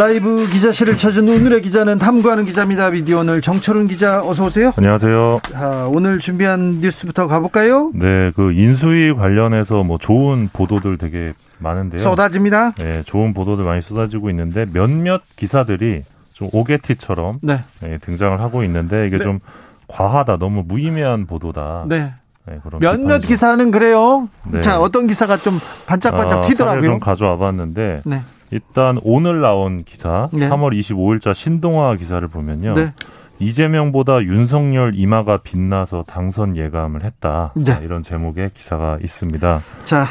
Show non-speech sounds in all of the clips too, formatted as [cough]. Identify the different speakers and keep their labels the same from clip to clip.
Speaker 1: 라이브 기자실을 찾은 오늘의 기자는 탐구하는 기자입니다. 미디어 오늘 정철은 기자 어서 오세요.
Speaker 2: 안녕하세요.
Speaker 1: 자, 오늘 준비한 뉴스부터 가볼까요?
Speaker 2: 네, 그 인수위 관련해서 뭐 좋은 보도들 되게 많은데요.
Speaker 1: 쏟아집니다.
Speaker 2: 네, 좋은 보도들 많이 쏟아지고 있는데 몇몇 기사들이 좀 오게티처럼
Speaker 1: 네.
Speaker 2: 네, 등장을 하고 있는데 이게
Speaker 1: 네.
Speaker 2: 좀 과하다, 너무 무의미한 보도다.
Speaker 1: 네.
Speaker 2: 네, 그런
Speaker 1: 몇몇 기사는 그래요.
Speaker 2: 네.
Speaker 1: 자, 어떤 기사가 좀 반짝반짝
Speaker 2: 아,
Speaker 1: 튀더라고요.
Speaker 2: 좀 가져와 봤는데
Speaker 1: 네.
Speaker 2: 일단 오늘 나온 기사
Speaker 1: 네.
Speaker 2: 3월 25일자 신동아 기사를 보면요.
Speaker 1: 네.
Speaker 2: 이재명보다 윤석열 이마가 빛나서 당선 예감을 했다.
Speaker 1: 네.
Speaker 2: 아, 이런 제목의 기사가 있습니다.
Speaker 1: 자,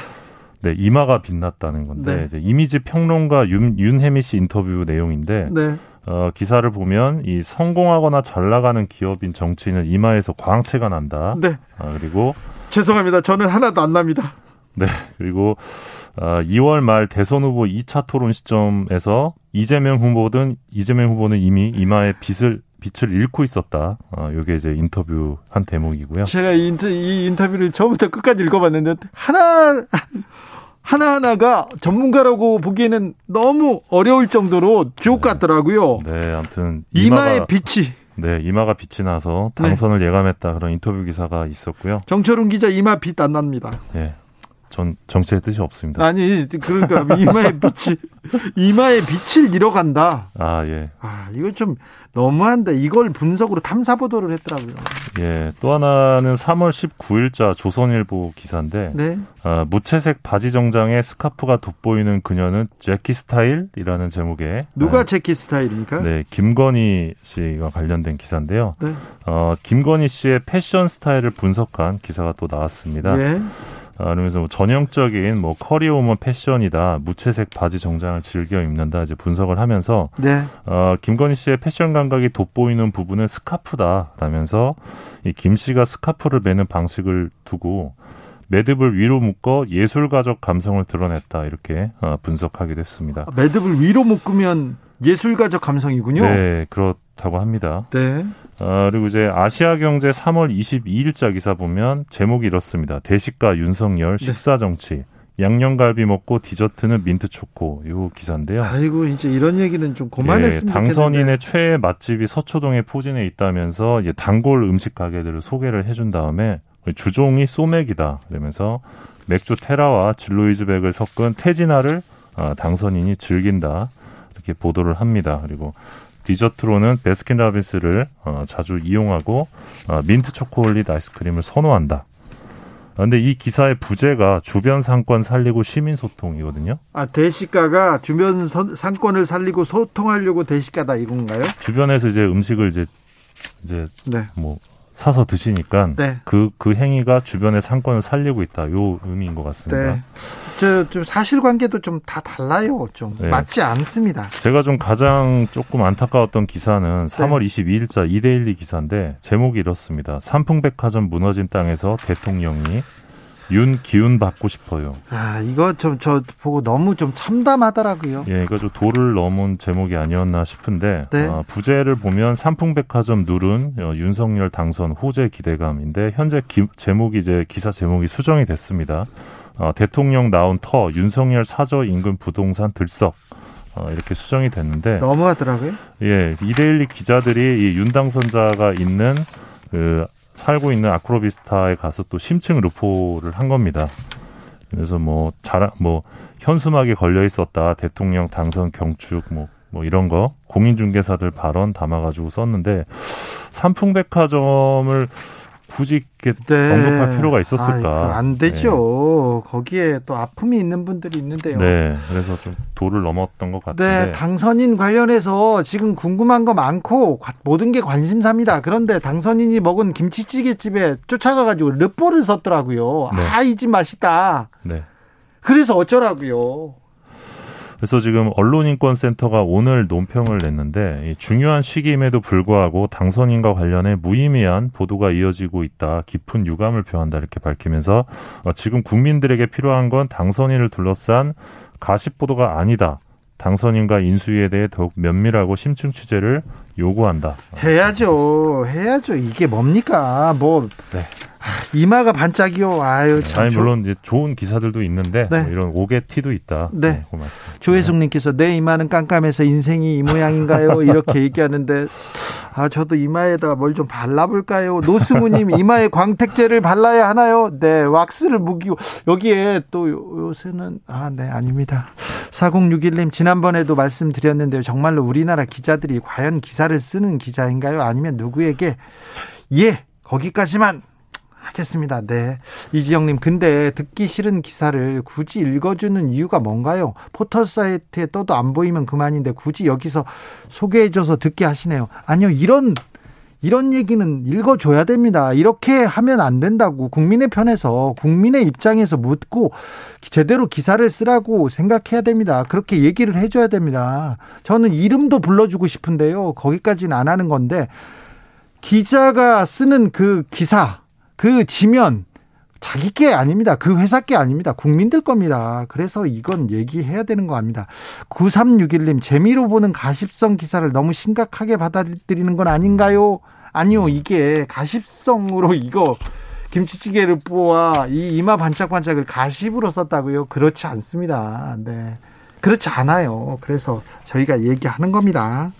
Speaker 2: 네, 이마가 빛났다는 건데
Speaker 1: 네.
Speaker 2: 이제 이미지 평론가 윤, 윤혜미 씨 인터뷰 내용인데
Speaker 1: 네.
Speaker 2: 어, 기사를 보면 이 성공하거나 잘 나가는 기업인 정치인은 이마에서 광채가 난다.
Speaker 1: 네.
Speaker 2: 아, 그리고
Speaker 1: 죄송합니다. 저는 하나도 안 납니다.
Speaker 2: 네 그리고 어, 2월 말 대선 후보 2차 토론 시점에서 이재명 후보든 이재명 후보는 이미 이마에 빛을 빛을 잃고 있었다. 어, 이게 이제 인터뷰 한 대목이고요.
Speaker 1: 제가 이, 인터, 이 인터뷰를 처음부터 끝까지 읽어봤는데 하나 하나하나가 전문가라고 보기에는 너무 어려울 정도로 주옥 같더라고요.
Speaker 2: 네, 아무튼
Speaker 1: 이마의
Speaker 2: 이마가
Speaker 1: 빛이
Speaker 2: 네 이마가 빛이 나서
Speaker 1: 네.
Speaker 2: 당선을 예감했다 그런 인터뷰 기사가 있었고요.
Speaker 1: 정철웅 기자 이마 빛 안 납니다.
Speaker 2: 예. 전 정치의 뜻이 없습니다.
Speaker 1: 아니 그러니까 이마의 빛이 이마의 빛을 잃어간다.
Speaker 2: 아, 예.
Speaker 1: 아 이거 좀 너무한데 이걸 분석으로 탐사 보도를 했더라고요.
Speaker 2: 예. 또 하나는 3월 19일자 조선일보 기사인데
Speaker 1: 네.
Speaker 2: 아, 무채색 바지 정장에 스카프가 돋보이는 그녀는 제키 스타일이라는 제목의
Speaker 1: 누가
Speaker 2: 아,
Speaker 1: 제키 스타일입니까?
Speaker 2: 네, 김건희 씨와 관련된 기사인데요.
Speaker 1: 네.
Speaker 2: 어, 김건희 씨의 패션 스타일을 분석한 기사가 또 나왔습니다.
Speaker 1: 예.
Speaker 2: 아, 그러면서 뭐 전형적인 뭐 커리어우먼 패션이다, 무채색 바지 정장을 즐겨 입는다 이제 분석을 하면서
Speaker 1: 네.
Speaker 2: 어, 김건희 씨의 패션 감각이 돋보이는 부분은 스카프다라면서 이 김 씨가 스카프를 매는 방식을 두고 매듭을 위로 묶어 예술가적 감성을 드러냈다 이렇게 어, 분석하기도 했습니다.
Speaker 1: 매듭을 위로 묶으면 예술가적 감성이군요.
Speaker 2: 네, 그렇다고 합니다.
Speaker 1: 네.
Speaker 2: 어, 그리고 이제 아시아경제 3월 22일자 기사 보면 제목이 이렇습니다. 대식가 윤석열
Speaker 1: 네.
Speaker 2: 식사 정치. 양념갈비 먹고 디저트는 민트 초코. 요 기사인데요.
Speaker 1: 아이고 이제 이런 얘기는 좀 그만했으면
Speaker 2: 예, 당선인의
Speaker 1: 좋겠는데.
Speaker 2: 최애 맛집이 서초동에 포진해 있다면서 이제 단골 음식 가게들을 소개를 해준 다음에 주종이 소맥이다. 그러면서 맥주 테라와 진로이즈백을 섞은 테지나를 아, 당선인이 즐긴다. 이렇게 보도를 합니다. 그리고 디저트로는 베스킨라빈스를 어, 자주 이용하고 어, 민트 초콜릿 아이스크림을 선호한다. 아, 근데 이 기사의 부제가 주변 상권 살리고 시민 소통이거든요.
Speaker 1: 아 대식가가 주변 선- 상권을 살리고 소통하려고 대식가다 이건가요?
Speaker 2: 주변에서 이제 음식을 이제 이제
Speaker 1: 네.
Speaker 2: 뭐 사서 드시니까
Speaker 1: 네.
Speaker 2: 그, 그 행위가 주변의 상권을 살리고 있다. 요 의미인 것 같습니다.
Speaker 1: 네. 저좀 사실관계도 좀 다 달라요. 좀
Speaker 2: 네.
Speaker 1: 맞지 않습니다.
Speaker 2: 제가 좀 가장 조금 안타까웠던 기사는 3월 22일자 이데일리 기사인데 제목이 이렇습니다. 삼풍백화점 무너진 땅에서 대통령이 윤 기운 받고 싶어요.
Speaker 1: 아 이거 좀 저 보고 너무 좀 참담하더라고요.
Speaker 2: 예, 이거 좀 도를 넘은 제목이 아니었나 싶은데
Speaker 1: 네.
Speaker 2: 어, 부제를 보면 삼풍백화점 누른 어, 윤석열 당선 호재 기대감인데 현재 기- 제목이 이제 기사 제목이 수정이 됐습니다. 어, 대통령 나온 터 윤석열 사저 인근 부동산 들썩 어, 이렇게 수정이 됐는데
Speaker 1: 너무하더라고요.
Speaker 2: 예, 이데일리 기자들이 이 윤 당선자가 있는 그 살고 있는 아크로비스타에 가서 또 심층 루포를 한 겁니다. 그래서 뭐 자랑 뭐 현수막에 걸려 있었다 대통령 당선 경축 뭐뭐 이런 거 공인중개사들 발언 담아가지고 썼는데 삼풍백화점을 굳이 이렇게
Speaker 1: 네.
Speaker 2: 언급할 필요가 있었을까?
Speaker 1: 아이고, 안 되죠. 거기에 또 아픔이 있는 분들이 있는데요.
Speaker 2: 네, 그래서 좀 도를 넘었던 것 같은데.
Speaker 1: 네, 당선인 관련해서 지금 궁금한 거 많고 과- 모든 게 관심사입니다. 그런데 당선인이 먹은 김치찌개 집에 쫓아가가지고 르뽀를 썼더라고요.
Speaker 2: 네.
Speaker 1: 아, 이 집 맛있다.
Speaker 2: 네.
Speaker 1: 그래서 어쩌라고요.
Speaker 2: 그래서 지금 언론인권센터가 오늘 논평을 냈는데 중요한 시기임에도 불구하고 당선인과 관련해 무의미한 보도가 이어지고 있다. 깊은 유감을 표한다 이렇게 밝히면서 어, 지금 국민들에게 필요한 건 당선인을 둘러싼 가십 보도가 아니다. 당선인과 인수위에 대해 더욱 면밀하고 심층 취재를 요구한다.
Speaker 1: 해야죠. 해야죠. 이게 뭡니까? 뭐 네. 이마가 반짝이요. 아유
Speaker 2: 참. 아니 물론 이제 좋은 기사들도 있는데 네. 뭐 이런 오개 티도 있다.
Speaker 1: 네. 네 고맙습니다. 조혜숙님께서 내 이마는 깜깜해서 인생이 이 모양인가요? [laughs] 이렇게 얘기하는데 아 저도 이마에다 뭘좀 발라볼까요? 노승우님 [laughs] 이마에 광택제를 발라야 하나요? 네 왁스를 묵이고 여기에 또 요새는 아 네 아닙니다. 4061님 지난번에도 말씀드렸는데요. 정말로 우리나라 기자들이 과연 기사를 쓰는 기자인가요? 아니면 누구에게 예 거기까지만 하겠습니다. 네. 이지영님, 근데 듣기 싫은 기사를 굳이 읽어주는 이유가 뭔가요? 포털 사이트에 떠도 안 보이면 그만인데 굳이 여기서 소개해줘서 듣게 하시네요. 아니요, 이런, 이런 얘기는 읽어줘야 됩니다. 이렇게 하면 안 된다고 국민의 편에서 국민의 입장에서 묻고 제대로 기사를 쓰라고 생각해야 됩니다. 그렇게 얘기를 해줘야 됩니다. 저는 이름도 불러주고 싶은데요. 거기까지는 안 하는 건데 기자가 쓰는 그 기사 그 지면 자기 게 아닙니다. 그 회사 게 아닙니다. 국민들 겁니다. 그래서 이건 얘기해야 되는 거 아닙니다. 9361님, 재미로 보는 가십성 기사를 너무 심각하게 받아들이는 건 아닌가요? 아니요, 이게 가십성으로 이거 김치찌개를 뽑아 이 이마 반짝반짝을 가십으로 썼다고요? 그렇지 않습니다. 네. 그렇지 않아요. 그래서 저희가 얘기하는 겁니다.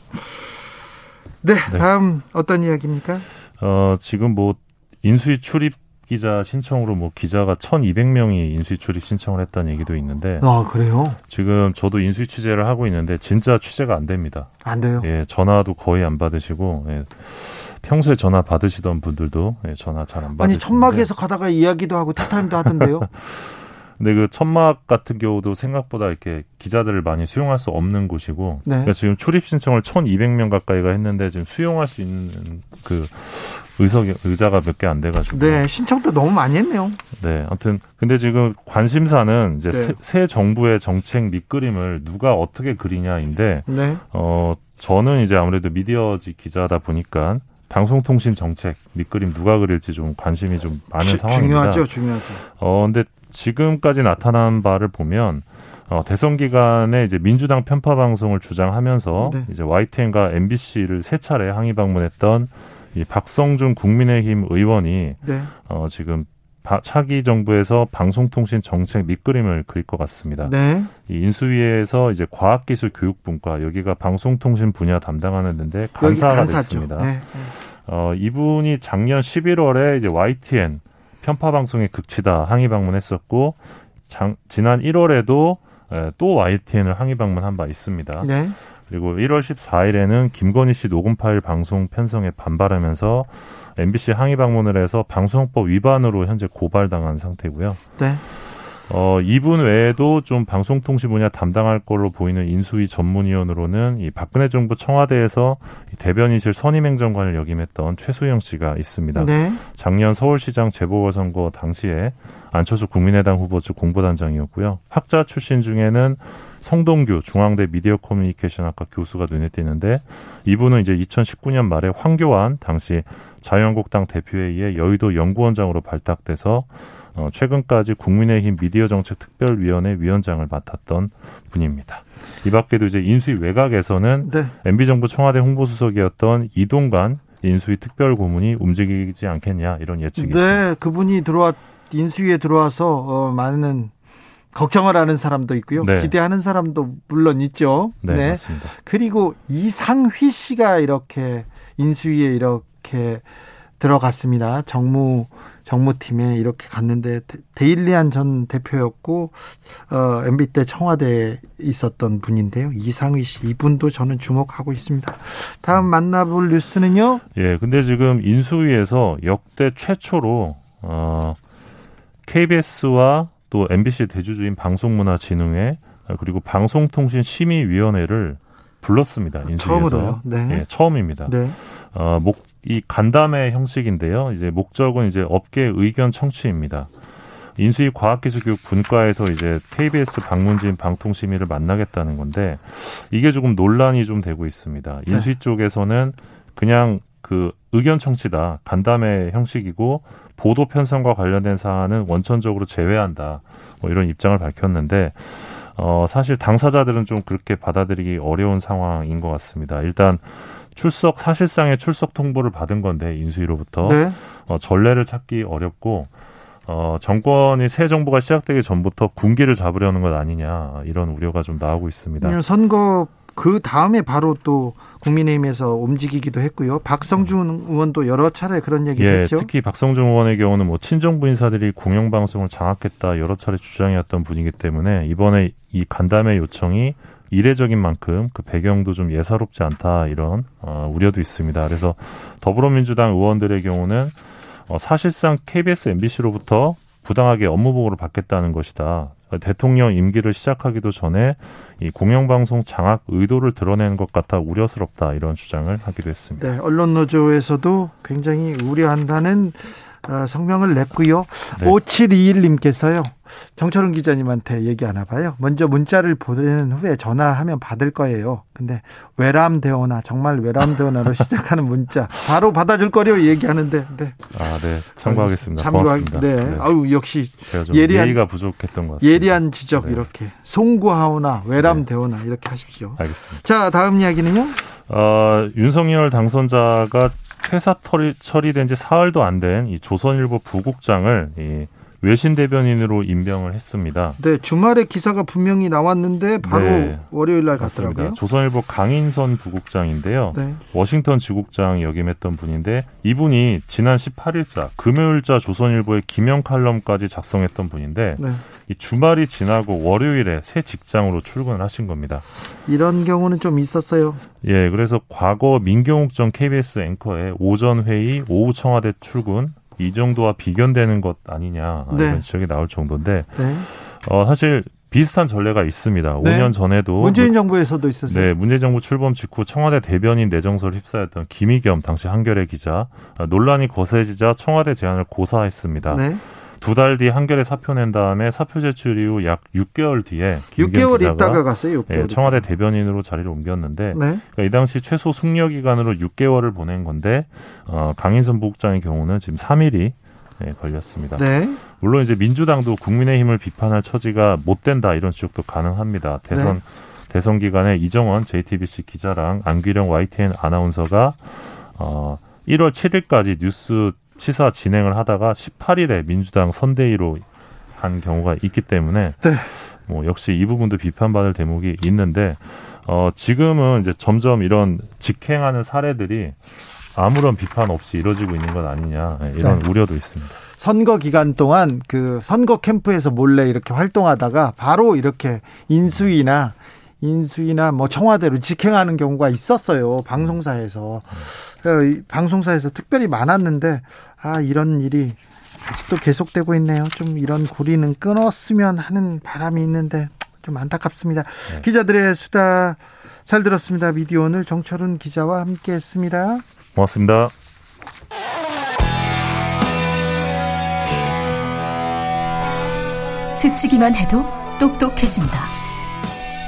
Speaker 1: 네, 네. 다음 어떤 이야기입니까?
Speaker 2: 어, 지금 뭐 인수위 출입 기자 신청으로 뭐 기자가 1,200명이 인수위 출입 신청을 했다는 얘기도 있는데
Speaker 1: 아, 그래요?
Speaker 2: 지금 저도 인수위 취재를 하고 있는데 진짜 취재가 안 됩니다.
Speaker 1: 안 돼요?
Speaker 2: 예, 전화도 거의 안 받으시고 예. 평소에 전화 받으시던 분들도 예, 전화 잘 안 받으시고 아니
Speaker 1: 천막에서 가다가 이야기도 하고 티타임도 하던데요. [laughs]
Speaker 2: 근데 그 천막 같은 경우도 생각보다 이렇게 기자들을 많이 수용할 수 없는 곳이고 네. 그러니까 지금 출입 신청을 1,200명 가까이가 했는데 지금 수용할 수 있는 그 의석 의자가 몇 개 안 돼가지고.
Speaker 1: 네, 신청도 너무 많이 했네요.
Speaker 2: 네, 아무튼 근데 지금 관심사는 이제 네. 새, 새, 정부의 정책 밑그림을 누가 어떻게 그리냐인데, 네. 어 저는 이제 아무래도 미디어지 기자다 보니까 방송통신 정책 밑그림 누가 그릴지 좀 관심이 좀 많은 주, 상황입니다.
Speaker 1: 중요하죠, 중요하죠.
Speaker 2: 어 근데 지금까지 나타난 바를 보면 어, 대선 기간에 이제 민주당 편파 방송을 주장하면서 네. 이제 YTN과 MBC를 세 차례 항의 방문했던 이 박성준 국민의힘 의원이 네. 어, 지금 차기 정부에서 방송통신 정책 밑그림을 그릴 것 같습니다. 네. 이 인수위에서 이제 과학기술교육분과 여기가 방송통신 분야 담당하는 데인데 간사가 됐습니다. 네. 네. 어, 이분이 작년 11월에 이제 YTN 편파 방송의 극치다 항의 방문했었고 장, 지난 1월에도 에, 또 YTN을 항의 방문한 바 있습니다. 네. 그리고 1월 14일에는 김건희 씨 녹음 파일 방송 편성에 반발하면서 MBC 항의 방문을 해서 방송법 위반으로 현재 고발당한 상태고요. 네. 어, 이분 외에도 좀 방송통신 분야 담당할 걸로 보이는 인수위 전문위원으로는 이 박근혜 정부 청와대에서 대변인실 선임행정관을 역임했던 최수영 씨가 있습니다. 네. 작년 서울시장 재보궐선거 당시에 안철수 국민의당 후보 측 공보단장이었고요. 학자 출신 중에는 성동규 중앙대 미디어 커뮤니케이션 학과 교수가 눈에 띄는데 이분은 이제 2019년 말에 황교안 당시 자유한국당 대표에 의해 여의도 연구원장으로 발탁돼서 어, 최근까지 국민의힘 미디어 정책 특별위원회 위원장을 맡았던 분입니다. 이 밖에도 이제 인수위 외곽에서는 네. MB 정부 청와대 홍보수석이었던 이동관 인수위 특별 고문이 움직이지 않겠냐 이런 예측이 네, 있습니다.
Speaker 1: 그분이 들어왔 인수위에 들어와서 어, 많은 걱정을 하는 사람도 있고요. 네. 기대하는 사람도 물론 있죠.
Speaker 2: 네, 네. 맞습니다.
Speaker 1: 그리고 이상휘 씨가 이렇게 인수위에 이렇게 들어갔습니다. 정무 정무팀에 이렇게 갔는데 데일리안 전 대표였고 어, MB 때 청와대에 있었던 분인데요. 이상휘 씨 이분도 저는 주목하고 있습니다. 다음 만나볼 뉴스는요.
Speaker 2: 예, 근데 지금 인수위에서 역대 최초로 어, KBS와 또 MBC 대주주인 방송문화진흥회 그리고 방송통신심의위원회를 불렀습니다. 인수위에서
Speaker 1: 처음으로요. 네.
Speaker 2: 예, 처음입니다. 네. 어, 목, 이 간담회 형식인데요. 이제 목적은 이제 업계 의견 청취입니다. 인수위 과학기술교육 분과에서 이제 KBS 방문진 방통심의를 만나겠다는 건데 이게 조금 논란이 좀 되고 있습니다. 네. 인수위 네. 쪽에서는 그냥 그 의견 청취다 간담회 형식이고 보도 편성과 관련된 사안은 원천적으로 제외한다. 뭐 이런 입장을 밝혔는데 어 사실 당사자들은 좀 그렇게 받아들이기 어려운 상황인 것 같습니다. 일단 출석 사실상의 출석 통보를 받은 건데 인수위로부터 네. 어, 전례를 찾기 어렵고 어, 정권이 새 정부가 시작되기 전부터 군기를 잡으려는 것 아니냐 이런 우려가 좀 나오고 있습니다.
Speaker 1: 선거 그 다음에 바로 또 국민의힘에서 움직이기도 했고요. 박성준 의원도 여러 차례 그런 얘기를
Speaker 2: 예,
Speaker 1: 했죠.
Speaker 2: 특히 박성준 의원의 경우는 뭐 친정부 인사들이 공영방송을 장악했다 여러 차례 주장이었던 분이기 때문에 이번에 이 간담회 요청이 이례적인 만큼 그 배경도 좀 예사롭지 않다 이런 어, 우려도 있습니다. 그래서 더불어민주당 의원들의 경우는 어, 사실상 KBS, MBC로부터 부당하게 업무 보고를 받겠다는 것이다. 대통령 임기를 시작하기도 전에 이 공영방송 장악 의도를 드러낸 것 같아 우려스럽다 이런 주장을 하기도 했습니다.
Speaker 1: 네, 언론 노조에서도 굉장히 우려한다는 어, 성명을 냈고요. 네. 5721님께서요. 정철은 기자님한테 얘기 하나 봐요. 먼저 문자를 보내는 후에 전화하면 받을 거예요. 근데 외람되어나 정말 외람되어나로 [laughs] 시작하는 문자 바로 받아줄 거려 얘기하는데. 네.
Speaker 2: 아, 네. 참고하겠습니다. 참고하, 네.
Speaker 1: 네. 아유, 역시 예리한
Speaker 2: 예의가 부족했던 것 같습니다.
Speaker 1: 예리한 지적 네. 이렇게 송구하오나 외람되어나 네. 이렇게 하십시오.
Speaker 2: 알겠습니다.
Speaker 1: 자, 다음 이야기는요?
Speaker 2: 어, 윤석열 당선자가 회사 처리된 지 사흘도 안 된 이 조선일보 부국장을 이 외신 대변인으로 임명을 했습니다.
Speaker 1: 네, 주말에 기사가 분명히 나왔는데 바로 네, 월요일 날 갔더라고요. 맞습니다.
Speaker 2: 조선일보 강인선 부국장인데요. 네. 워싱턴 지국장 역임했던 분인데 이분이 지난 18일자 금요일자 조선일보의 김영 칼럼까지 작성했던 분인데 네. 이 주말이 지나고 월요일에 새 직장으로 출근을 하신 겁니다.
Speaker 1: 이런 경우는 좀 있었어요.
Speaker 2: 예, 그래서 과거 민경욱 전 KBS 앵커의 오전 회의, 오후 청와대 출근 이 정도와 비견되는 것 아니냐 네. 이런 지적이 나올 정도인데 네. 어, 사실 비슷한 전례가 있습니다. 네. 5년 전에도
Speaker 1: 문재인 정부에서도 있었어요.
Speaker 2: 네, 문재인 정부 출범 직후 청와대 대변인 내정서를 휩싸였던 김희겸 당시 한겨레 기자 어, 논란이 거세지자 청와대 제안을 고사했습니다. 네. 두 달 뒤 한겨레 사표 낸 다음에 사표 제출 이후 약 6개월 뒤에
Speaker 1: 6개월 있다가 갔어요. 6개월
Speaker 2: 네, 청와대 대변인으로 자리를 옮겼는데 네. 그러니까 이 당시 최소 숙려 기간으로 6개월을 보낸 건데 어, 강인선 부국장의 경우는 지금 3일이 네, 걸렸습니다. 네. 물론 이제 민주당도 국민의힘을 비판할 처지가 못 된다 이런 지적도 가능합니다. 대선 네. 대선 기간에 이정원 JTBC 기자랑 안규령 YTN 아나운서가 어 1월 7일까지 뉴스 치사 진행을 하다가 18일에 민주당 선대위로 한 경우가 있기 때문에 네. 뭐 역시 이 부분도 비판받을 대목이 있는데 어 지금은 이제 점점 이런 직행하는 사례들이 아무런 비판 없이 이뤄지고 있는 것 아니냐 이런 네. 우려도 있습니다.
Speaker 1: 선거 기간 동안 그 선거 캠프에서 몰래 이렇게 활동하다가 바로 이렇게 인수위나 인수위나 뭐 청와대로 직행하는 경우가 있었어요 방송사에서 그 방송사에서 특별히 많았는데 아 이런 일이 아직도 계속되고 있네요. 좀 이런 고리는 끊었으면 하는 바람이 있는데 좀 안타깝습니다. 네. 기자들의 수다 잘 들었습니다. 미디어 오늘 정철운 기자와 함께 했습니다.
Speaker 2: 고맙습니다.
Speaker 3: 스치기만 해도 똑똑해진다.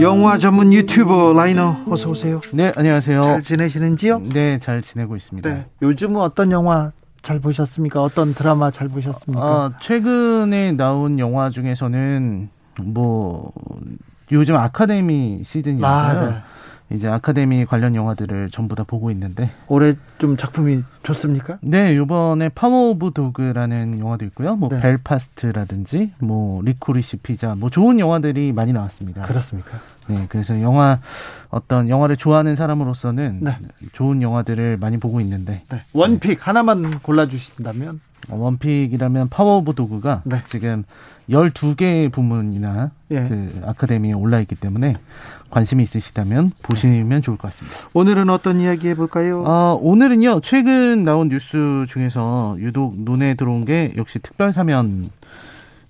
Speaker 1: 영화 전문 유튜버 라이너 어서 오세요.
Speaker 4: 네, 안녕하세요.
Speaker 1: 잘 지내시는지요?
Speaker 4: 네, 잘 지내고 있습니다. 네.
Speaker 1: 요즘은 어떤 영화 잘 보셨습니까? 어떤 드라마 잘 보셨습니까? 아,
Speaker 4: 최근에 나온 영화 중에서는 뭐 요즘 아카데미 시즌이라서요. 아, 네. 이제 아카데미 관련 영화들을 전부 다 보고 있는데
Speaker 1: 올해 좀 작품이 좋습니까?
Speaker 4: 네, 이번에 파워 오브 도그라는 영화도 있고요. 뭐 네. 벨파스트라든지 뭐 리코리시 피자 뭐 좋은 영화들이 많이 나왔습니다.
Speaker 1: 그렇습니까?
Speaker 4: 네, 그래서 영화 어떤 영화를 좋아하는 사람으로서는 네. 좋은 영화들을 많이 보고 있는데
Speaker 1: 네. one pick 하나만 골라 주신다면
Speaker 4: one pick이라면 파워 오브 도그가 네. 지금 12개 부문이나
Speaker 1: 예.
Speaker 4: 그 아카데미에 올라 있기 때문에 관심이 있으시다면 보시면 좋을 것 같습니다.
Speaker 1: 오늘은 어떤 이야기 해볼까요?
Speaker 4: 어, 오늘은요, 최근 나온 뉴스 중에서 유독 눈에 들어온 게 역시 특별 사면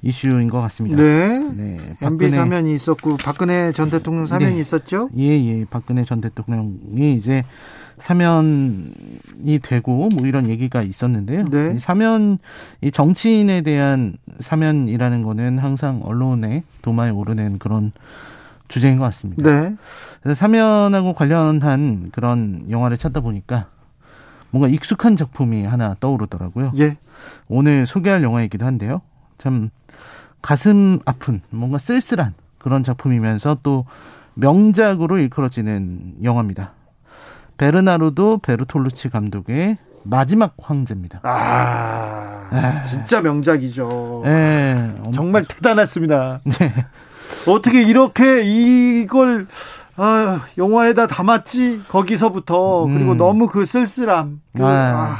Speaker 4: 이슈인 것 같습니다.
Speaker 1: 네.
Speaker 4: 네,
Speaker 1: MB
Speaker 4: 박근혜-
Speaker 1: 사면이 있었고 박근혜 전 대통령 사면이
Speaker 4: 네.
Speaker 1: 있었죠.
Speaker 4: 예, 예. 박근혜 전 대통령이 이제 사면이 되고 뭐 이런 얘기가 있었는데요.
Speaker 1: 네.
Speaker 4: 이 사면, 이 정치인에 대한 사면이라는 거는 항상 언론의 도마에 오르는 그런 주제인 것 같습니다.
Speaker 1: 네.
Speaker 4: 그래서 사면하고 관련한 그런 영화를 찾다 보니까 뭔가 익숙한 작품이 하나 떠오르더라고요.
Speaker 1: 예.
Speaker 4: 오늘 소개할 영화이기도 한데요. 참 가슴 아픈 뭔가 쓸쓸한 그런 작품이면서 또 명작으로 일컬어지는 영화입니다. 베르나르도 베르톨루치 감독의 마지막 황제입니다.
Speaker 1: 아, 진짜 명작이죠.
Speaker 4: 예, 엄-
Speaker 1: 정말 대단했습니다.
Speaker 4: 네.
Speaker 1: 어떻게 이렇게 이걸 아, 영화에다 담았지? 거기서부터 그리고
Speaker 4: 음.
Speaker 1: 너무 그 쓸쓸함. 그,
Speaker 4: 아.
Speaker 1: 아,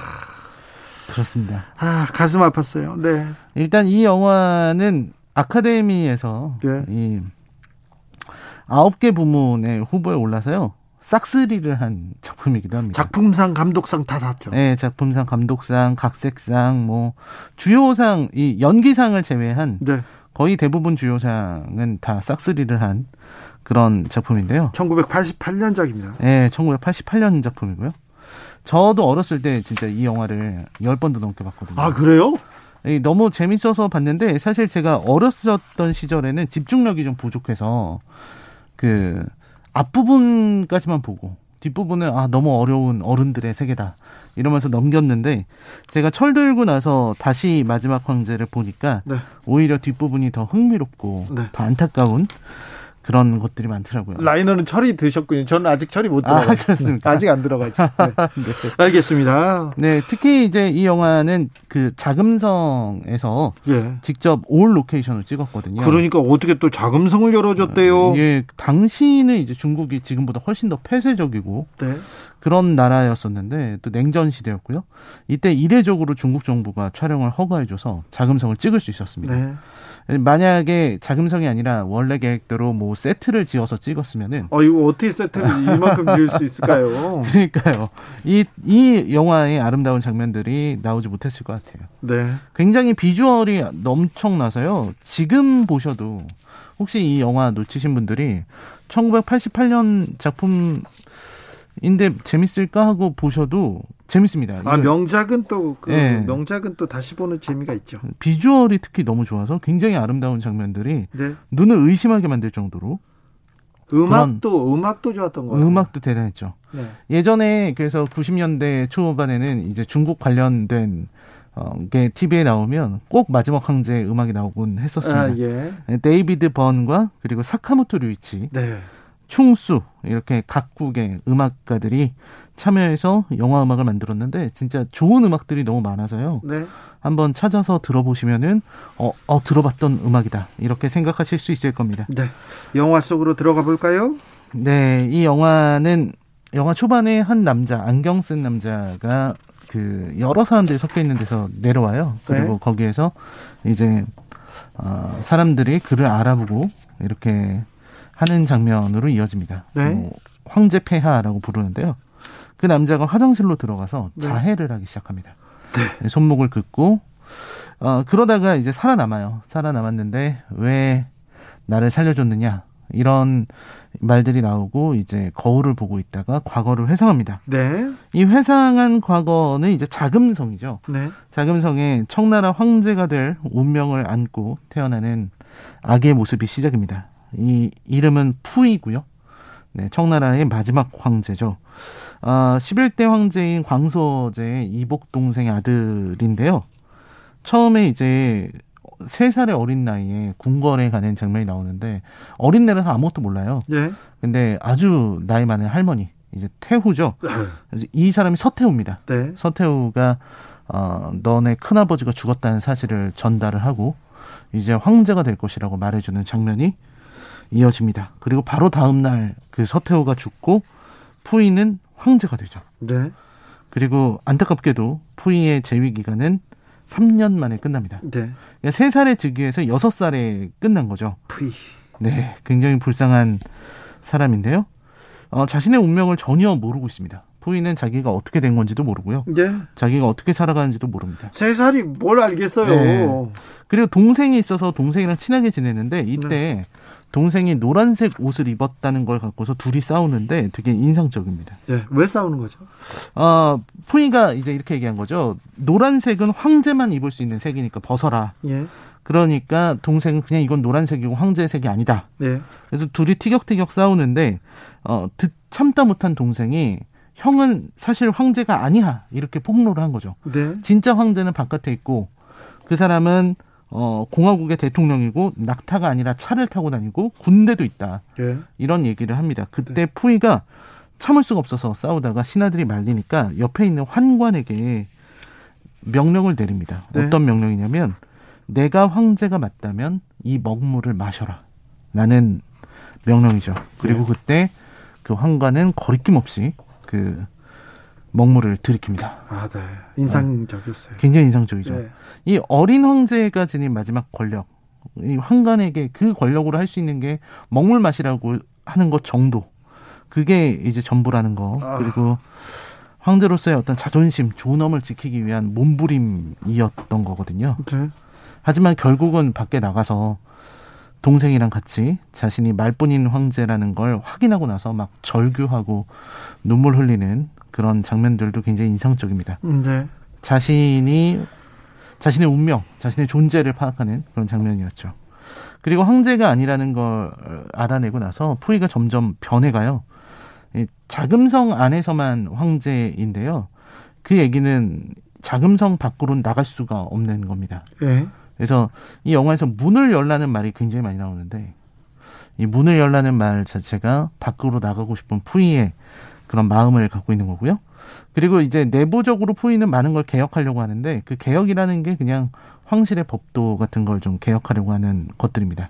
Speaker 4: 그렇습니다.
Speaker 1: 아, 가슴 아팠어요. 네.
Speaker 4: 일단 이 영화는 아카데미에서
Speaker 1: 네.
Speaker 4: 이 아홉 개 부문의 후보에 올라서요. 싹쓸이를 한 작품이기도 합니다.
Speaker 1: 작품상, 감독상 다 탔죠.
Speaker 4: 네, 작품상, 감독상, 각색상, 뭐 주요상, 이 연기상을 제외한
Speaker 1: 네.
Speaker 4: 거의 대부분 주요상은 다 싹쓸이를 한 그런 작품인데요.
Speaker 1: 1988년작입니다.
Speaker 4: 네, 1988년 작품이고요. 저도 어렸을 때 진짜 이 영화를 10번도 넘게 봤거든요.
Speaker 1: 아, 그래요?
Speaker 4: 이 너무 재밌어서 봤는데 사실 제가 어렸었던 시절에는 집중력이 좀 부족해서 그 앞부분까지만 보고 뒷부분은 아 너무 어려운 어른들의 세계다 이러면서 넘겼는데 제가 철들고 나서 다시 마지막 황제를 보니까
Speaker 1: 네.
Speaker 4: 오히려 뒷부분이 더 흥미롭고
Speaker 1: 네.
Speaker 4: 더 안타까운 그런 것들이 많더라고요.
Speaker 1: 라이너는 철이 드셨군요. 저는 아직 철이 못
Speaker 4: 아,
Speaker 1: 들어가요. [laughs]
Speaker 4: 그렇습니까?
Speaker 1: 아직 안 들어가죠. [laughs] 네. 알겠습니다.
Speaker 4: 네, 특히 이제 이 영화는 그 자금성에서
Speaker 1: 예.
Speaker 4: 직접 all location을 찍었거든요.
Speaker 1: 그러니까 어떻게 또 자금성을 열어줬대요.
Speaker 4: 예, 당시는 이제 중국이 지금보다 훨씬 더 폐쇄적이고
Speaker 1: 네.
Speaker 4: 그런 나라였었는데 또 냉전 시대였고요. 이때 이례적으로 중국 정부가 촬영을 허가해줘서 자금성을 찍을 수 있었습니다.
Speaker 1: 네.
Speaker 4: 만약에 자금성이 아니라 원래 계획대로 뭐 세트를 지어서 찍었으면은
Speaker 1: 어, 이거 어떻게 세트를 이만큼 지을 수 있을까요? [laughs]
Speaker 4: 그러니까요. 이, 이 영화의 아름다운 장면들이 나오지 못했을 것 같아요.
Speaker 1: 네.
Speaker 4: 굉장히 비주얼이 엄청나서요. 지금 보셔도 혹시 이 영화 놓치신 분들이 1988년 작품 인데 재밌을까 하고 보셔도 재밌습니다.
Speaker 1: 아, 명작은 또, 그,
Speaker 4: 예.
Speaker 1: 명작은 또 다시 보는 재미가 있죠.
Speaker 4: 비주얼이 특히 너무 좋아서 굉장히 아름다운 장면들이
Speaker 1: 네.
Speaker 4: 눈을 의심하게 만들 정도로
Speaker 1: 음악도, 음악도 좋았던 거 같아요.
Speaker 4: 음악도 대단했죠.
Speaker 1: 네.
Speaker 4: 예전에 그래서 90년대 초반에는 이제 중국 관련된 어, 게 TV에 나오면 꼭 마지막 황제 음악이 나오곤 했었습니다.
Speaker 1: 아, 예.
Speaker 4: 데이비드 번과 그리고 사카모토 류이치,
Speaker 1: 네.
Speaker 4: 충수 이렇게 각국의 음악가들이 참여해서 영화 음악을 만들었는데 진짜 좋은 음악들이 너무 많아서요.
Speaker 1: 네.
Speaker 4: 한번 찾아서 들어보시면은 어, 어 들어봤던 음악이다 이렇게 생각하실 수 있을 겁니다.
Speaker 1: 네. 영화 속으로 들어가 볼까요?
Speaker 4: 네, 이 영화는 영화 초반에 한 남자 안경 쓴 남자가 그 여러 사람들이 섞여 있는 데서 내려와요. 그리고
Speaker 1: 네.
Speaker 4: 거기에서 이제 어, 사람들이 그를 알아보고 이렇게 하는 장면으로 이어집니다.
Speaker 1: 네.
Speaker 4: 뭐 황제 폐하라고 부르는데요. 그 남자가 화장실로 들어가서
Speaker 1: 네.
Speaker 4: 자해를 하기 시작합니다. 손목을 긋고 어, 그러다가 이제 살아남아요. 살아남았는데 왜 나를 살려줬느냐 이런 말들이 나오고 이제 거울을 보고 있다가 과거를 회상합니다.
Speaker 1: 네.
Speaker 4: 이 회상한 과거는 이제 자금성이죠.
Speaker 1: 네.
Speaker 4: 자금성의 청나라 황제가 될 운명을 안고 태어나는 아기의 모습이 시작입니다. 이 이름은 푸이고요. 네, 청나라의 마지막 황제죠. 아, 11대 황제인 광서제의 이복 동생의 아들인데요. 처음에 이제 세 살의 어린 나이에 궁궐에 가는 장면이 나오는데 어린애라서 아무것도 몰라요.
Speaker 1: 예.
Speaker 4: 근데 아주 나이 많은 할머니 이제 태후죠. 그래서 이 사람이 서태후입니다.
Speaker 1: 네.
Speaker 4: 서태후가 어, 너네 큰아버지가 죽었다는 사실을 전달을 하고 이제 황제가 될 것이라고 말해주는 장면이 이어집니다. 그리고 바로 다음 날 그 서태후가 죽고 푸이는 황제가 되죠.
Speaker 1: 네.
Speaker 4: 그리고 안타깝게도 푸이의 재위 기간은 3년 만에 끝납니다.
Speaker 1: 네.
Speaker 4: 그러니까 3살의 즉위에서 6살에 끝난 거죠.
Speaker 1: 푸이.
Speaker 4: 네, 굉장히 불쌍한 사람인데요. 어, 자신의 운명을 전혀 모르고 있습니다. 부인은 자기가 어떻게 된 건지도 모르고요.
Speaker 1: 네.
Speaker 4: 자기가 어떻게 살아가는지도 모릅니다.
Speaker 1: 세 살이 뭘 알겠어요.
Speaker 4: 네. 그리고 동생이 있어서 동생이랑 친하게 지내는데 이때
Speaker 1: 네.
Speaker 4: 동생이 노란색 옷을 입었다는 걸 갖고서 둘이 싸우는데 되게 인상적입니다.
Speaker 1: 네. 왜 싸우는 거죠?
Speaker 4: 아, 푸이가 이제 이렇게 얘기한 거죠. 노란색은 황제만 입을 수 있는 색이니까 벗어라.
Speaker 1: 예.
Speaker 4: 그러니까 동생은 그냥 이건 노란색이고 황제의 색이 아니다.
Speaker 1: 네.
Speaker 4: 그래서 둘이 티격태격 싸우는데 어, 듣, 참다 못한 동생이 형은 사실 황제가 아니야 이렇게 폭로를 한 거죠.
Speaker 1: 네.
Speaker 4: 진짜 황제는 바깥에 있고 그 사람은 어, 공화국의 대통령이고 낙타가 아니라 차를 타고 다니고 군대도 있다.
Speaker 1: 예.
Speaker 4: 이런 얘기를 합니다. 그때
Speaker 1: 네.
Speaker 4: 푸이가 참을 수가 없어서 싸우다가 신하들이 말리니까 옆에 있는 환관에게 명령을 내립니다.
Speaker 1: 네.
Speaker 4: 어떤 명령이냐면 내가 황제가 맞다면 이 먹물을 마셔라. 라는 명령이죠. 그리고
Speaker 1: 네.
Speaker 4: 그때 그 환관은 거리낌 없이 그 먹물을 들이킵니다.
Speaker 1: 아, 네. 인상적이었어요.
Speaker 4: 굉장히 인상적이죠.
Speaker 1: 네.
Speaker 4: 이 어린 황제가 지닌 마지막 권력, 이 황관에게 그 권력으로 할 수 있는 게 먹물 마시라고 하는 것 정도. 그게 이제 전부라는 거.
Speaker 1: 아.
Speaker 4: 그리고 황제로서의 어떤 자존심, 존엄을 지키기 위한 몸부림이었던 거거든요.
Speaker 1: 네.
Speaker 4: 하지만 결국은 밖에 나가서 동생이랑 같이 자신이 말뿐인 황제라는 걸 확인하고 나서 막 절규하고 눈물 흘리는 그런 장면들도 굉장히 인상적입니다.
Speaker 1: 네.
Speaker 4: 자신이 자신의 운명, 자신의 존재를 파악하는 그런 장면이었죠. 그리고 황제가 아니라는 걸 알아내고 나서 푸이가 점점 변해가요. 이 자금성 안에서만 황제인데요. 그 얘기는 자금성 밖으로 나갈 수가 없는 겁니다.
Speaker 1: 예.
Speaker 4: 그래서 이 영화에서 문을 열라는 말이 굉장히 많이 나오는데 이 문을 열라는 말 자체가 밖으로 나가고 싶은 푸이의 그런 마음을 갖고 있는 거고요. 그리고 이제 내부적으로 푸이는 많은 걸 개혁하려고 하는데 그 개혁이라는 게 그냥 황실의 법도 같은 걸 좀 개혁하려고 하는 것들입니다.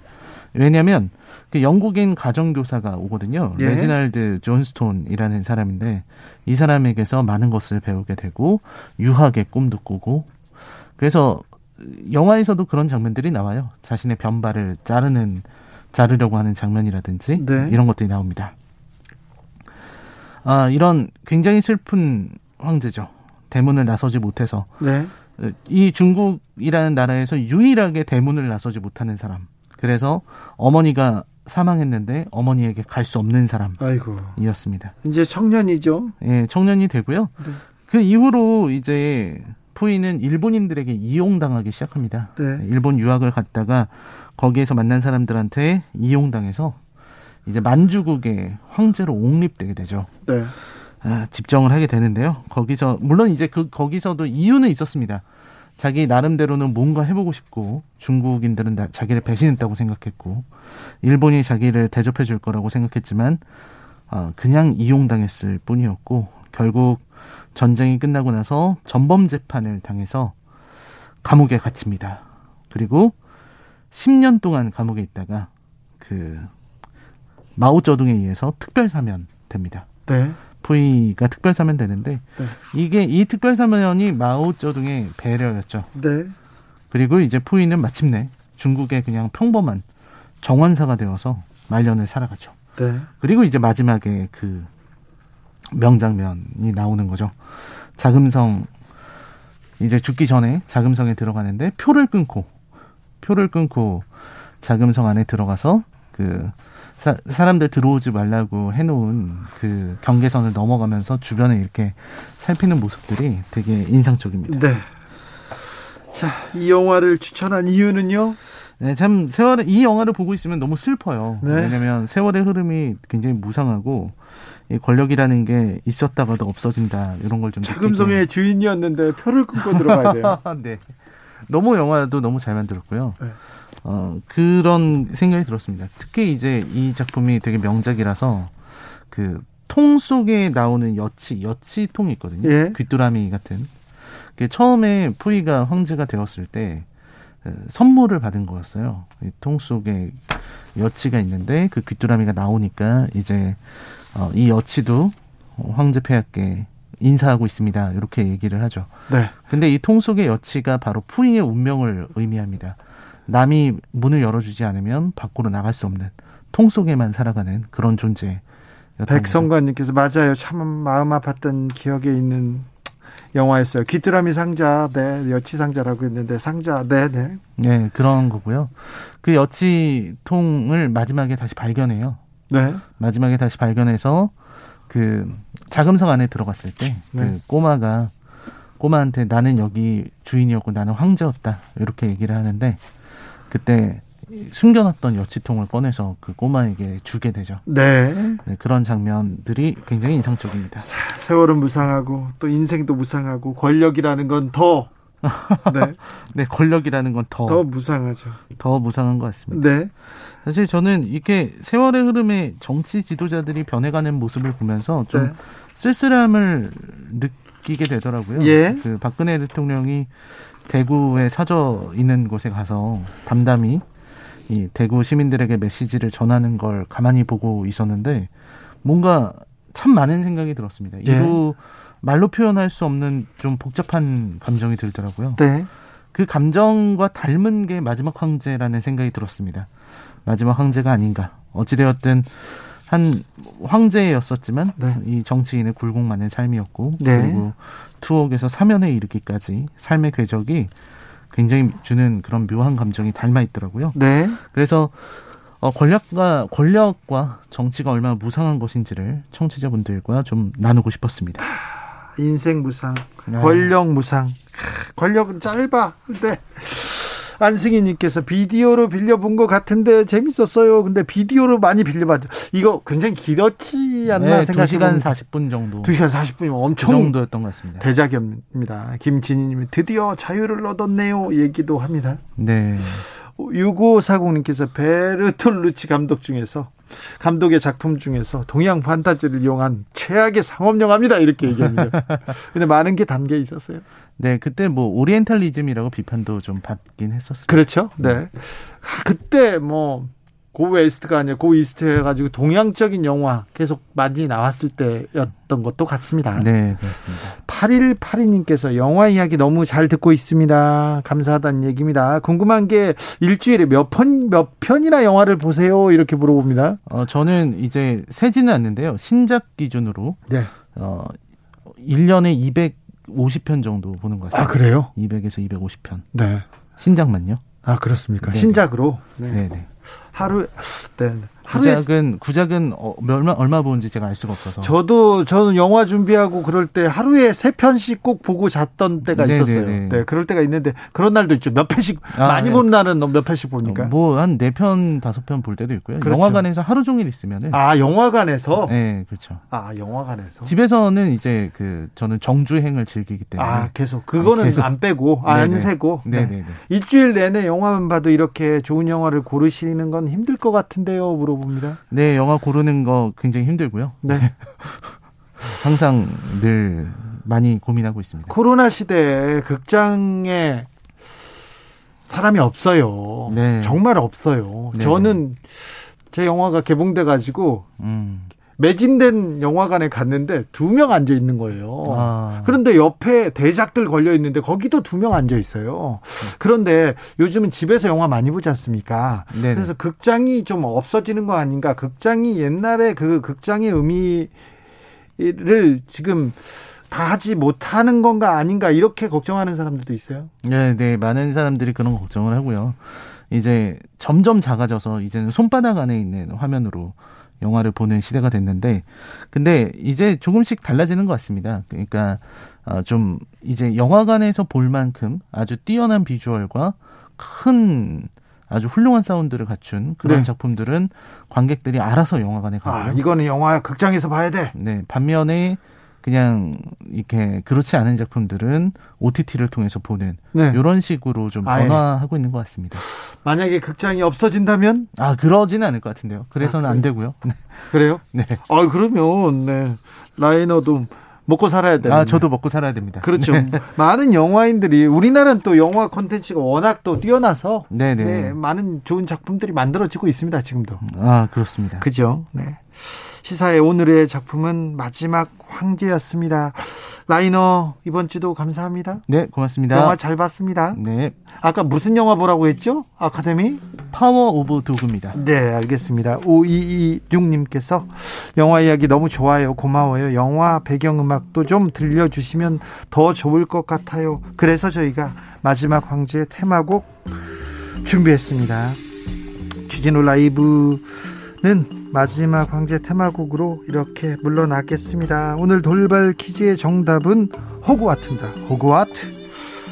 Speaker 4: 왜냐하면 그 영국인 가정교사가 오거든요.
Speaker 1: 예.
Speaker 4: 레지날드 존스톤이라는 사람인데 이 사람에게서 많은 것을 배우게 되고 유학의 꿈도 꾸고 그래서 영화에서도 그런 장면들이 나와요. 자신의 변발을 자르는 자르려고 하는 장면이라든지
Speaker 1: 네.
Speaker 4: 이런 것들이 나옵니다. 아 이런 굉장히 슬픈 황제죠. 대문을 나서지 못해서
Speaker 1: 네.
Speaker 4: 이 중국이라는 나라에서 유일하게 대문을 나서지 못하는 사람. 그래서 어머니가 사망했는데 어머니에게 갈 수 없는. 사람이었습니다.
Speaker 1: 이제 청년이죠.
Speaker 4: 예, 청년이 되고요.
Speaker 1: 네.
Speaker 4: 그 이후로 이제 푸이는 일본인들에게 이용당하기 시작합니다.
Speaker 1: 네.
Speaker 4: 일본 유학을 갔다가 거기에서 만난 사람들한테 이용당해서 이제 만주국의 황제로 옹립되게 되죠.
Speaker 1: 네.
Speaker 4: 아, 집정을 하게 되는데요. 거기서 물론 이제 그 거기서도 이유는 있었습니다. 자기 나름대로는 뭔가 해보고 싶고 중국인들은 나- 자기를 배신했다고 생각했고 일본이 자기를 대접해 줄 거라고 생각했지만 아, 그냥 이용당했을 뿐이었고 결국 전쟁이 끝나고 나서 전범 재판을 당해서 감옥에 갇힙니다. 그리고 10년 동안 감옥에 있다가 그 마오쩌둥에 의해서 특별 사면 됩니다.
Speaker 1: 네.
Speaker 4: 푸이가 특별 사면 되는데
Speaker 1: 네.
Speaker 4: 이게 이 특별 사면이 마오쩌둥의 배려였죠.
Speaker 1: 네.
Speaker 4: 그리고 이제 푸이는 마침내 중국의 그냥 평범한 정원사가 되어서 말년을 살아가죠.
Speaker 1: 네.
Speaker 4: 그리고 이제 마지막에 그 명장면이 나오는 거죠. 자금성 이제 죽기 전에 자금성에 들어가는데 표를 끊고 표를 끊고 자금성 안에 들어가서 그 사, 사람들 들어오지 말라고 해놓은 그 경계선을 넘어가면서 주변에 이렇게 살피는 모습들이 되게 인상적입니다.
Speaker 1: 네. 자, 이 영화를 추천한 이유는요?
Speaker 4: 네, 참 세월 이 영화를 보고 있으면 너무 슬퍼요.
Speaker 1: 네.
Speaker 4: 왜냐하면 세월의 흐름이 굉장히 무상하고 이 권력이라는 게 있었다가도 없어진다 이런 걸좀
Speaker 1: 자금성의 주인이었는데 표를 끊고 들어가야 돼요. [laughs]
Speaker 4: 네. 너무 영화도 너무 잘 만들었고요.
Speaker 1: 네.
Speaker 4: 어, 그런 생각이 들었습니다. 특히 이제 이 작품이 되게 명작이라서 그 통 속에 나오는 여치, 여치통이 있거든요.
Speaker 1: 예.
Speaker 4: 귀뚜라미 같은. 그 처음에 푸이가 황제가 되었을 때 어, 선물을 받은 거였어요. 이통 속에 여치가 있는데 그 귀뚜라미가 나오니까 이제 어, 이 여치도 황제 폐하께 인사하고 있습니다. 이렇게 얘기를 하죠.
Speaker 1: 네.
Speaker 4: 근데 이 통 속의 여치가 바로 푸이의 운명을 의미합니다. 남이 문을 열어주지 않으면 밖으로 나갈 수 없는 통 속에만 살아가는 그런 존재.
Speaker 1: 백성관님께서 맞아요. 참 마음 아팠던 기억에 있는 영화였어요. 귀뚜라미 상자, 네, 여치 상자라고 했는데 상자, 네, 네.
Speaker 4: 네, 그런 거고요. 그 여치 통을 마지막에 다시 발견해요.
Speaker 1: 네.
Speaker 4: 마지막에 다시 발견해서 그 자금성 안에 들어갔을 때그
Speaker 1: 네.
Speaker 4: 꼬마가 꼬마한테 나는 여기 주인이었고 나는 황제였다 이렇게 얘기를 하는데 그때 숨겨놨던 여치통을 꺼내서 그 꼬마에게 주게 되죠.
Speaker 1: 네.
Speaker 4: 네, 그런 장면들이 굉장히 인상적입니다.
Speaker 1: 세월은 무상하고 또 인생도 무상하고 권력이라는 건 더 [laughs] 네,
Speaker 4: 네, 권력이라는 건 더더더
Speaker 1: 무상하죠.
Speaker 4: 무상한 것 같습니다.
Speaker 1: 네.
Speaker 4: 사실 저는 이렇게 세월의 흐름에 정치 지도자들이 변해가는 모습을 보면서 좀
Speaker 1: 네.
Speaker 4: 쓸쓸함을 느끼 게 되더라고요.
Speaker 1: 예.
Speaker 4: 그 박근혜 대통령이 대구에 사저 있는 곳에 가서 담담히 이 대구 시민들에게 메시지를 전하는 걸 가만히 보고 있었는데 뭔가 참 많은 생각이 들었습니다.
Speaker 1: 예.
Speaker 4: 이루 말로 표현할 수 없는 좀 복잡한 감정이 들더라고요.
Speaker 1: 네.
Speaker 4: 그 감정과 닮은 게 마지막 황제라는 생각이 들었습니다. 마지막 황제가 아닌가. 어찌되었든 한 황제였었지만
Speaker 1: 네.
Speaker 4: 이 정치인의 굴곡만의 삶이었고
Speaker 1: 네.
Speaker 4: 그리고 투옥에서 사면에 이르기까지 삶의 궤적이 굉장히 주는 그런 묘한 감정이 닮아 있더라고요.
Speaker 1: 네.
Speaker 4: 그래서 어, 권력과 권력과 정치가 얼마나 무상한 것인지를 청취자분들과 좀 나누고 싶었습니다.
Speaker 1: 인생 무상,
Speaker 4: 네.
Speaker 1: 권력 무상. 크, 권력은 짧아. 네. 안승희님께서 비디오로 빌려본 것 같은데 재밌었어요. 근데 비디오로 많이 빌려봤죠. 이거 굉장히 길었지 않나
Speaker 4: 네,
Speaker 1: 생각해
Speaker 4: 2시간 40분 정도.
Speaker 1: 2시간 40분이면
Speaker 4: 그
Speaker 1: 엄청
Speaker 4: 정도였던 것 같습니다.
Speaker 1: 대작입니다. 김진희님이 드디어 자유를 얻었네요. 얘기도 합니다.
Speaker 4: 네.
Speaker 1: 6540님께서 베르톨루치 감독 중에서 감독의 작품 중에서 동양 판타지를 이용한 최악의 상업 영화입니다. 이렇게 얘기합니다. 근데 많은 게 담겨 있었어요.
Speaker 4: 네, 그때 뭐 오리엔탈리즘이라고 비판도 좀 받긴 했었습니다.
Speaker 1: 그렇죠. 네. 아, 그때 뭐 go west가 아니라 go east 해가지고 동양적인 영화 계속 많이 나왔을 때였던 것도 같습니다.
Speaker 4: 네, 그렇습니다.
Speaker 1: 8182님께서 영화 이야기 너무 잘 듣고 있습니다. 감사하다는 얘기입니다. 궁금한 게 일주일에 몇 편, 몇 편이나 영화를 보세요? 이렇게 물어봅니다.
Speaker 4: 어, 저는 이제 세지는 않는데요. 신작 기준으로
Speaker 1: 네.
Speaker 4: 어 1년에 250편 정도 보는 것 같습니다.
Speaker 1: 아, 그래요?
Speaker 4: 200에서 250편.
Speaker 1: 네.
Speaker 4: 신작만요?
Speaker 1: 아, 그렇습니까?
Speaker 4: 네네.
Speaker 1: 신작으로. 네.
Speaker 4: 네, 네.
Speaker 1: 하루, 네.
Speaker 4: 구작은 구작은 어, 얼마 얼마 보는지 제가 알 수가 없어서.
Speaker 1: 저도 저는 영화 준비하고 그럴 때 하루에 세 편씩 꼭 보고 잤던 때가
Speaker 4: 네네네.
Speaker 1: 있었어요. 네, 그럴 때가 있는데 그런 날도 있죠. 몇 편씩
Speaker 4: 아,
Speaker 1: 많이
Speaker 4: 네.
Speaker 1: 본 날은 몇 편씩 보니까.
Speaker 4: 뭐 한 네 편 다섯 편 볼 때도 있고요.
Speaker 1: 그렇죠.
Speaker 4: 영화관에서 하루 종일 있으면은
Speaker 1: 아 영화관에서.
Speaker 4: 네, 그렇죠.
Speaker 1: 아 영화관에서.
Speaker 4: 집에서는 이제 그 저는 정주행을 즐기기 때문에
Speaker 1: 아 계속 그거는
Speaker 4: 계속.
Speaker 1: 안 빼고 아, 안. 세고.
Speaker 4: 네,
Speaker 1: 네.
Speaker 4: 네, 네.
Speaker 1: 일주일 내내 영화만 봐도 이렇게 좋은 영화를 고르시는 건 힘들 것 같은데요. 물어 봅니다.
Speaker 4: 네, 영화 고르는 거 굉장히 힘들고요.
Speaker 1: 네. [laughs]
Speaker 4: 항상 늘 많이 고민하고 있습니다.
Speaker 1: 코로나 시대에 극장에 사람이 없어요.
Speaker 4: 네.
Speaker 1: 정말 없어요.
Speaker 4: 네.
Speaker 1: 저는 제 영화가 개봉돼 가지고
Speaker 4: 음.
Speaker 1: 매진된 영화관에 갔는데 두 명 앉아 있는 거예요.
Speaker 4: 아.
Speaker 1: 그런데 옆에 대작들 걸려 있는데 거기도 두 명 앉아 있어요. 그런데 요즘은 집에서 영화 많이 보지 않습니까?
Speaker 4: 네네.
Speaker 1: 그래서 극장이 좀 없어지는 거 아닌가? 극장이 옛날에 그 극장의 의미를 지금 다 하지 못하는 건가 아닌가 이렇게 걱정하는 사람들도 있어요.
Speaker 4: 네, 네, 많은 사람들이 그런 걱정을 하고요. 이제 점점 작아져서 이제는 손바닥 안에 있는 화면으로 영화를 보는 시대가 됐는데, 근데 이제 조금씩 달라지는 것 같습니다. 그러니까 어, 좀 이제 영화관에서 볼 만큼 아주 뛰어난 비주얼과 큰 아주 훌륭한 사운드를 갖춘 그런
Speaker 1: 네.
Speaker 4: 작품들은 관객들이 알아서 영화관에
Speaker 1: 아,
Speaker 4: 가고요.
Speaker 1: 이거는 영화 극장에서 봐야 돼.
Speaker 4: 네, 반면에 그냥 이렇게 그렇지 않은 작품들은 OTT를 통해서 보는
Speaker 1: 네.
Speaker 4: 이런 식으로 좀. 변화하고 있는 것 같습니다.
Speaker 1: 만약에 극장이 없어진다면
Speaker 4: 아 그러지는 않을 것 같은데요. 그래서는
Speaker 1: 아,
Speaker 4: 안 되고요. 네. [laughs]
Speaker 1: 그래요?
Speaker 4: 네.
Speaker 1: 아 그러면 네. 라이너도 먹고 살아야 돼.
Speaker 4: 아 저도 먹고 살아야 됩니다.
Speaker 1: 그렇죠.
Speaker 4: 네. [laughs]
Speaker 1: 많은 영화인들이 우리나라는 또 영화 콘텐츠가 워낙 또 뛰어나서
Speaker 4: 네네.
Speaker 1: 네, 많은 좋은 작품들이 만들어지고 있습니다. 지금도.
Speaker 4: 아 그렇습니다.
Speaker 1: 그죠? 네. 시사의 오늘의 작품은 마지막 황제였습니다. 라이너 이번 주도 감사합니다.
Speaker 4: 네, 고맙습니다.
Speaker 1: 영화 잘 봤습니다.
Speaker 4: 네.
Speaker 1: 아까 무슨 영화 보라고 했죠? 아카데미?
Speaker 4: Power of Dog입니다.
Speaker 1: 네, 알겠습니다. 5226님께서 영화 이야기 너무 좋아요. 고마워요. 영화 배경음악도 좀 들려주시면 더 좋을 것 같아요. 그래서 저희가 마지막 황제 테마곡 준비했습니다. 주진우 라이브는 마지막 황제 테마곡으로 이렇게 물러나겠습니다. 오늘 돌발 퀴즈의 정답은 호그와트입니다. 호그와트.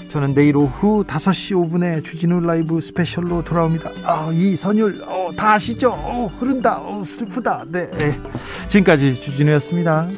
Speaker 1: 저는 내일 오후 5시 5분에 주진우 라이브 스페셜로 돌아옵니다. 아, 이 선율, 어, 다 아시죠? 어, 흐른다. 어, 슬프다. 네. 네. 지금까지 주진우였습니다.